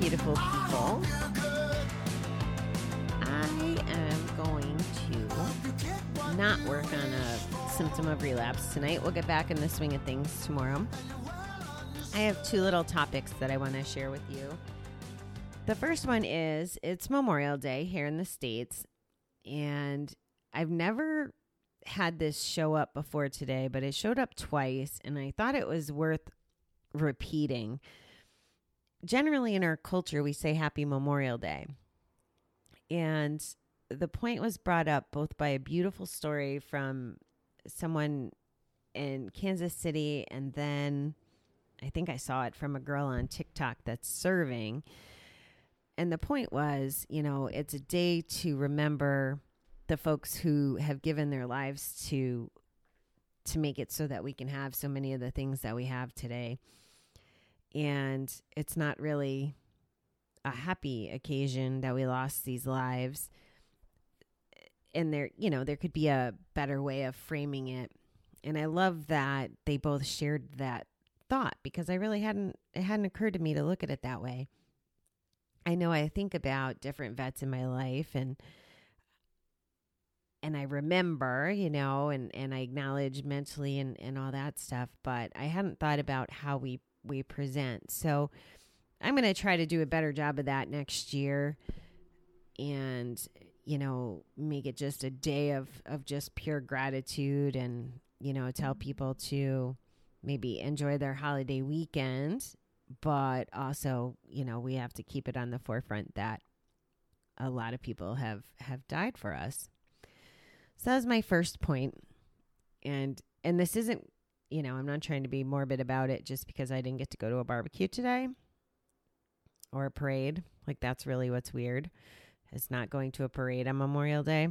beautiful people. I am going to not work on a symptom of relapse tonight. We'll get back in the swing of things tomorrow. I have two little topics that I want to share with you. The first one is it's Memorial Day here in the States, and I've never had this show up before today, but it showed up twice, and I thought it was worth repeating. Generally, in our culture, we say Happy Memorial Day. And the point was brought up both by a beautiful story from someone in Kansas City, and then I think I saw it from a girl on TikTok that's serving. And the point was, you know, it's a day to remember the folks who have given their lives to to make it so that we can have so many of the things that we have today. And it's not really a happy occasion that we lost these lives. And there, you know, there could be a better way of framing it. And I love that they both shared that thought because I really hadn't it hadn't occurred to me to look at it that way. I know I think about different vets in my life and and I remember, you know, and and I acknowledge mentally and and all that stuff, but I hadn't thought about how we we present. So I'm going to try to do a better job of that next year and you know, make it just a day of of just pure gratitude and you know, tell people to maybe enjoy their holiday weekend, but also, you know, we have to keep it on the forefront that a lot of people have have died for us. So that was my first point. And and this isn't, you know, I'm not trying to be morbid about it just because I didn't get to go to a barbecue today or a parade. Like that's really what's weird. Is not going to a parade on Memorial Day.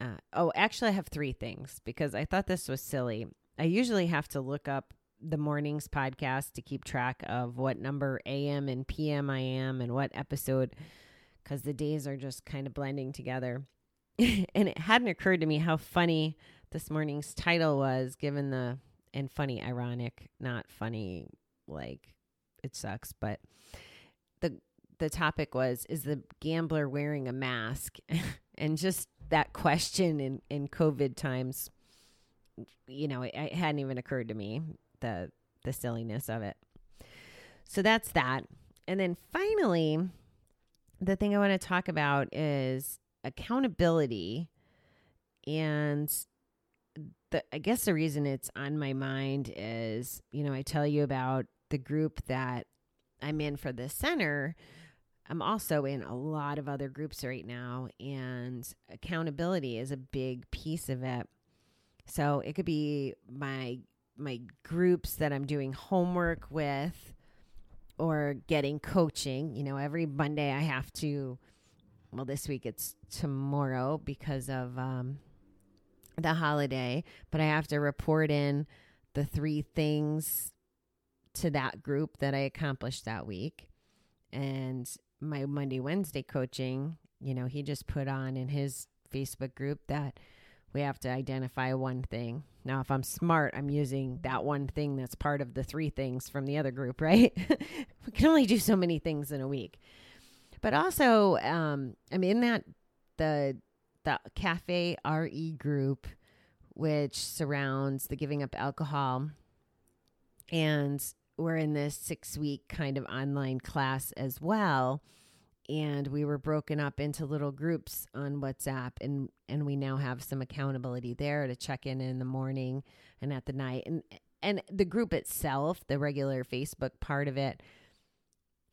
Uh, oh, actually, I have three things because I thought this was silly. I usually have to look up the mornings podcast to keep track of what number AM and PM I am and what episode because the days are just kind of blending together. and it hadn't occurred to me how funny this morning's title was given the and funny ironic not funny like it sucks but the the topic was is the gambler wearing a mask? And just that question in in covid times you know it, it hadn't even occurred to me the the silliness of it. So that's that. And then finally the thing i want to talk about is accountability and the I guess the reason it's on my mind is, you know, I tell you about the group that I'm in for the center. I'm also in a lot of other groups right now and accountability is a big piece of it. So it could be my my groups that I'm doing homework with or getting coaching. You know, every Monday I have to well this week it's tomorrow because of um the holiday, but I have to report in the three things to that group that I accomplished that week. And my Monday, Wednesday coaching, you know, he just put on in his Facebook group that we have to identify one thing. Now, if I'm smart, I'm using that one thing that's part of the three things from the other group, right? we can only do so many things in a week. But also, um, I'm in that the the Cafe RE group, which surrounds the giving up alcohol. And we're in this six week kind of online class as well. And we were broken up into little groups on WhatsApp, and, and we now have some accountability there to check in in the morning and at the night. And and the group itself, the regular Facebook part of it,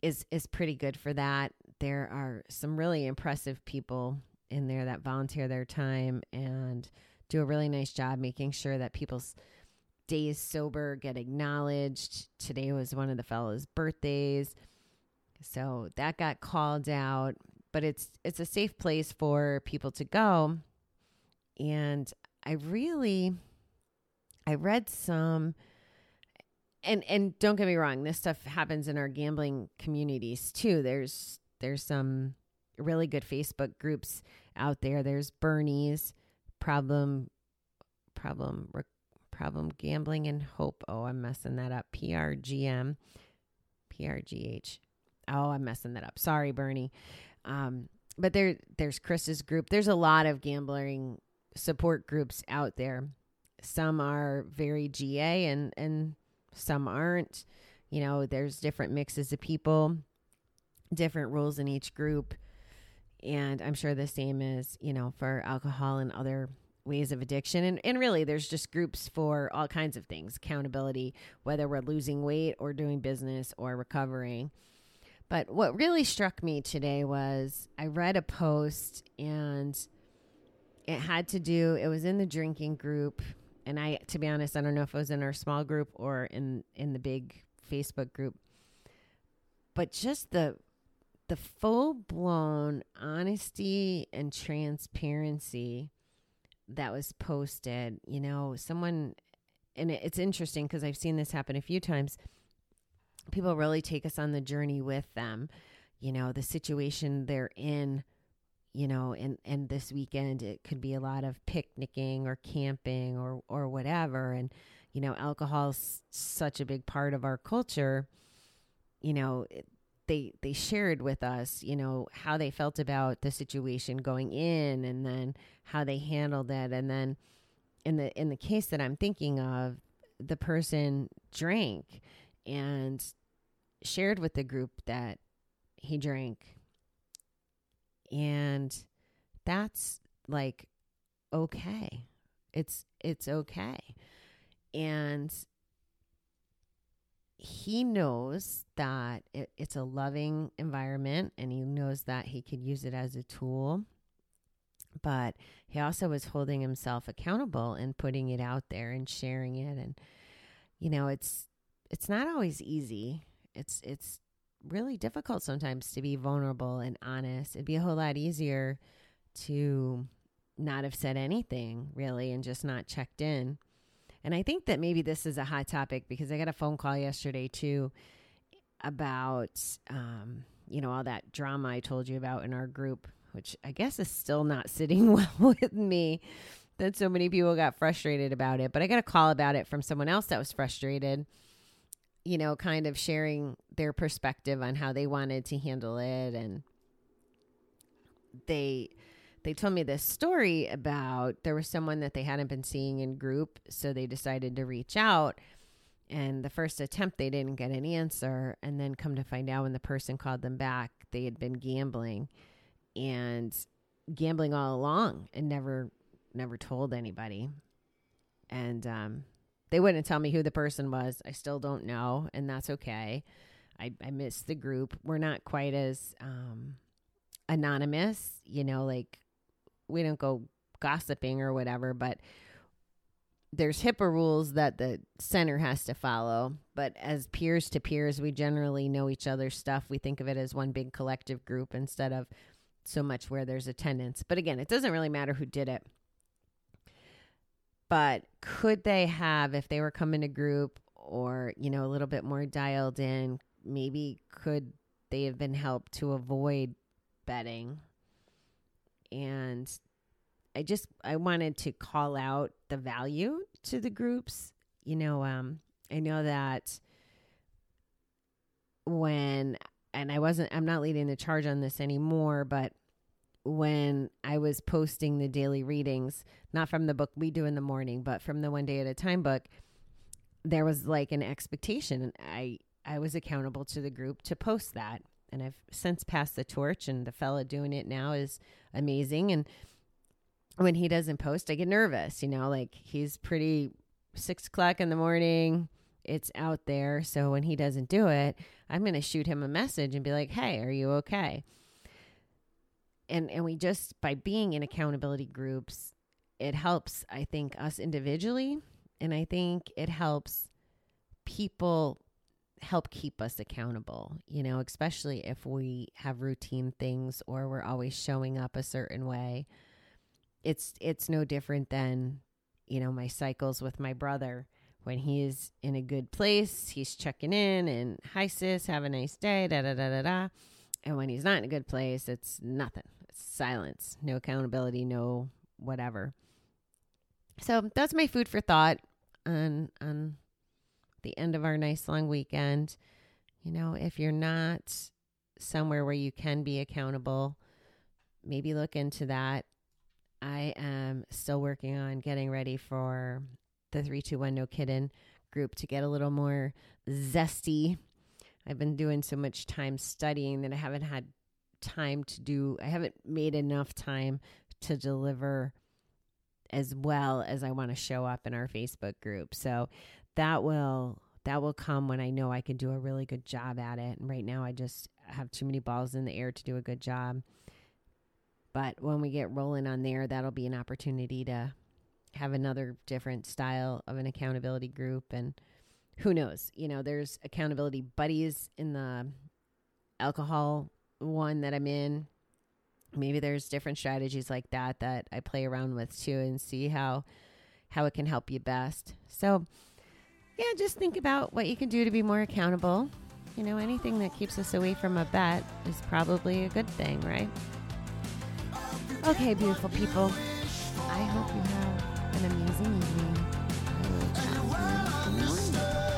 is is pretty good for that. There are some really impressive people in there that volunteer their time and do a really nice job making sure that people's days sober get acknowledged. Today was one of the fellows' birthdays. So that got called out, but it's it's a safe place for people to go. And I really I read some and and don't get me wrong, this stuff happens in our gambling communities too. There's there's some really good Facebook groups out there. There's Bernie's problem problem problem gambling and hope. Oh, I'm messing that up. PRGM PRGH. Oh, I'm messing that up. Sorry, Bernie. Um, but there there's Chris's group. There's a lot of gambling support groups out there. Some are very GA and and some aren't. You know, there's different mixes of people, different rules in each group. And I'm sure the same is, you know, for alcohol and other ways of addiction. And, and really, there's just groups for all kinds of things accountability, whether we're losing weight or doing business or recovering. But what really struck me today was I read a post and it had to do, it was in the drinking group. And I, to be honest, I don't know if it was in our small group or in, in the big Facebook group. But just the the full blown honesty and transparency that was posted, you know, someone, and it's interesting because I've seen this happen a few times. People really take us on the journey with them, you know, the situation they're in, you know, and, and this weekend it could be a lot of picnicking or camping or, or whatever. And, you know, alcohol's such a big part of our culture. You know, it, they they shared with us, you know, how they felt about the situation going in and then how they handled it and then in the in the case that I'm thinking of, the person drank and shared with the group that he drank. And that's like okay. It's it's okay. And he knows that it, it's a loving environment and he knows that he could use it as a tool. But he also was holding himself accountable and putting it out there and sharing it. And you know it's it's not always easy. It's it's really difficult sometimes to be vulnerable and honest. It'd be a whole lot easier to not have said anything really and just not checked in and I think that maybe this is a hot topic because I got a phone call yesterday too about, um, you know, all that drama I told you about in our group, which I guess is still not sitting well with me that so many people got frustrated about it. But I got a call about it from someone else that was frustrated, you know, kind of sharing their perspective on how they wanted to handle it. And they, they told me this story about there was someone that they hadn't been seeing in group, so they decided to reach out. And the first attempt, they didn't get an answer. And then come to find out when the person called them back, they had been gambling and gambling all along and never, never told anybody. And um, they wouldn't tell me who the person was. I still don't know, and that's okay. I, I miss the group. We're not quite as um, anonymous, you know, like we don't go gossiping or whatever, but there's HIPAA rules that the center has to follow. But as peers to peers, we generally know each other's stuff. We think of it as one big collective group instead of so much where there's attendance. But again, it doesn't really matter who did it. But could they have, if they were coming to group or, you know, a little bit more dialed in, maybe could they have been helped to avoid betting and I just I wanted to call out the value to the groups. You know, um, I know that when and I wasn't I'm not leading the charge on this anymore, but when I was posting the daily readings, not from the book we do in the morning, but from the one day at a time book, there was like an expectation and I I was accountable to the group to post that and I've since passed the torch, and the fella doing it now is amazing. And when he doesn't post, I get nervous. You know, like he's pretty six o'clock in the morning. It's out there. So when he doesn't do it, I'm to shoot him a message and be like, "Hey, are you okay?" And and we just by being in accountability groups, it helps. I think us individually, and I think it helps people help keep us accountable, you know, especially if we have routine things or we're always showing up a certain way. It's it's no different than, you know, my cycles with my brother when he's in a good place, he's checking in and hi sis, have a nice day, da da da da da. And when he's not in a good place, it's nothing. It's silence, no accountability, no whatever. So that's my food for thought on on the end of our nice long weekend. You know, if you're not somewhere where you can be accountable, maybe look into that. I am still working on getting ready for the 321 No Kiddin group to get a little more zesty. I've been doing so much time studying that I haven't had time to do, I haven't made enough time to deliver as well as I want to show up in our Facebook group. So that will that will come when I know I can do a really good job at it. And right now I just have too many balls in the air to do a good job. But when we get rolling on there, that'll be an opportunity to have another different style of an accountability group and who knows you know there's accountability buddies in the alcohol one that i'm in maybe there's different strategies like that that i play around with too and see how how it can help you best so yeah just think about what you can do to be more accountable you know anything that keeps us away from a bet is probably a good thing right okay beautiful people i hope you have an amazing evening. I will chat you morning.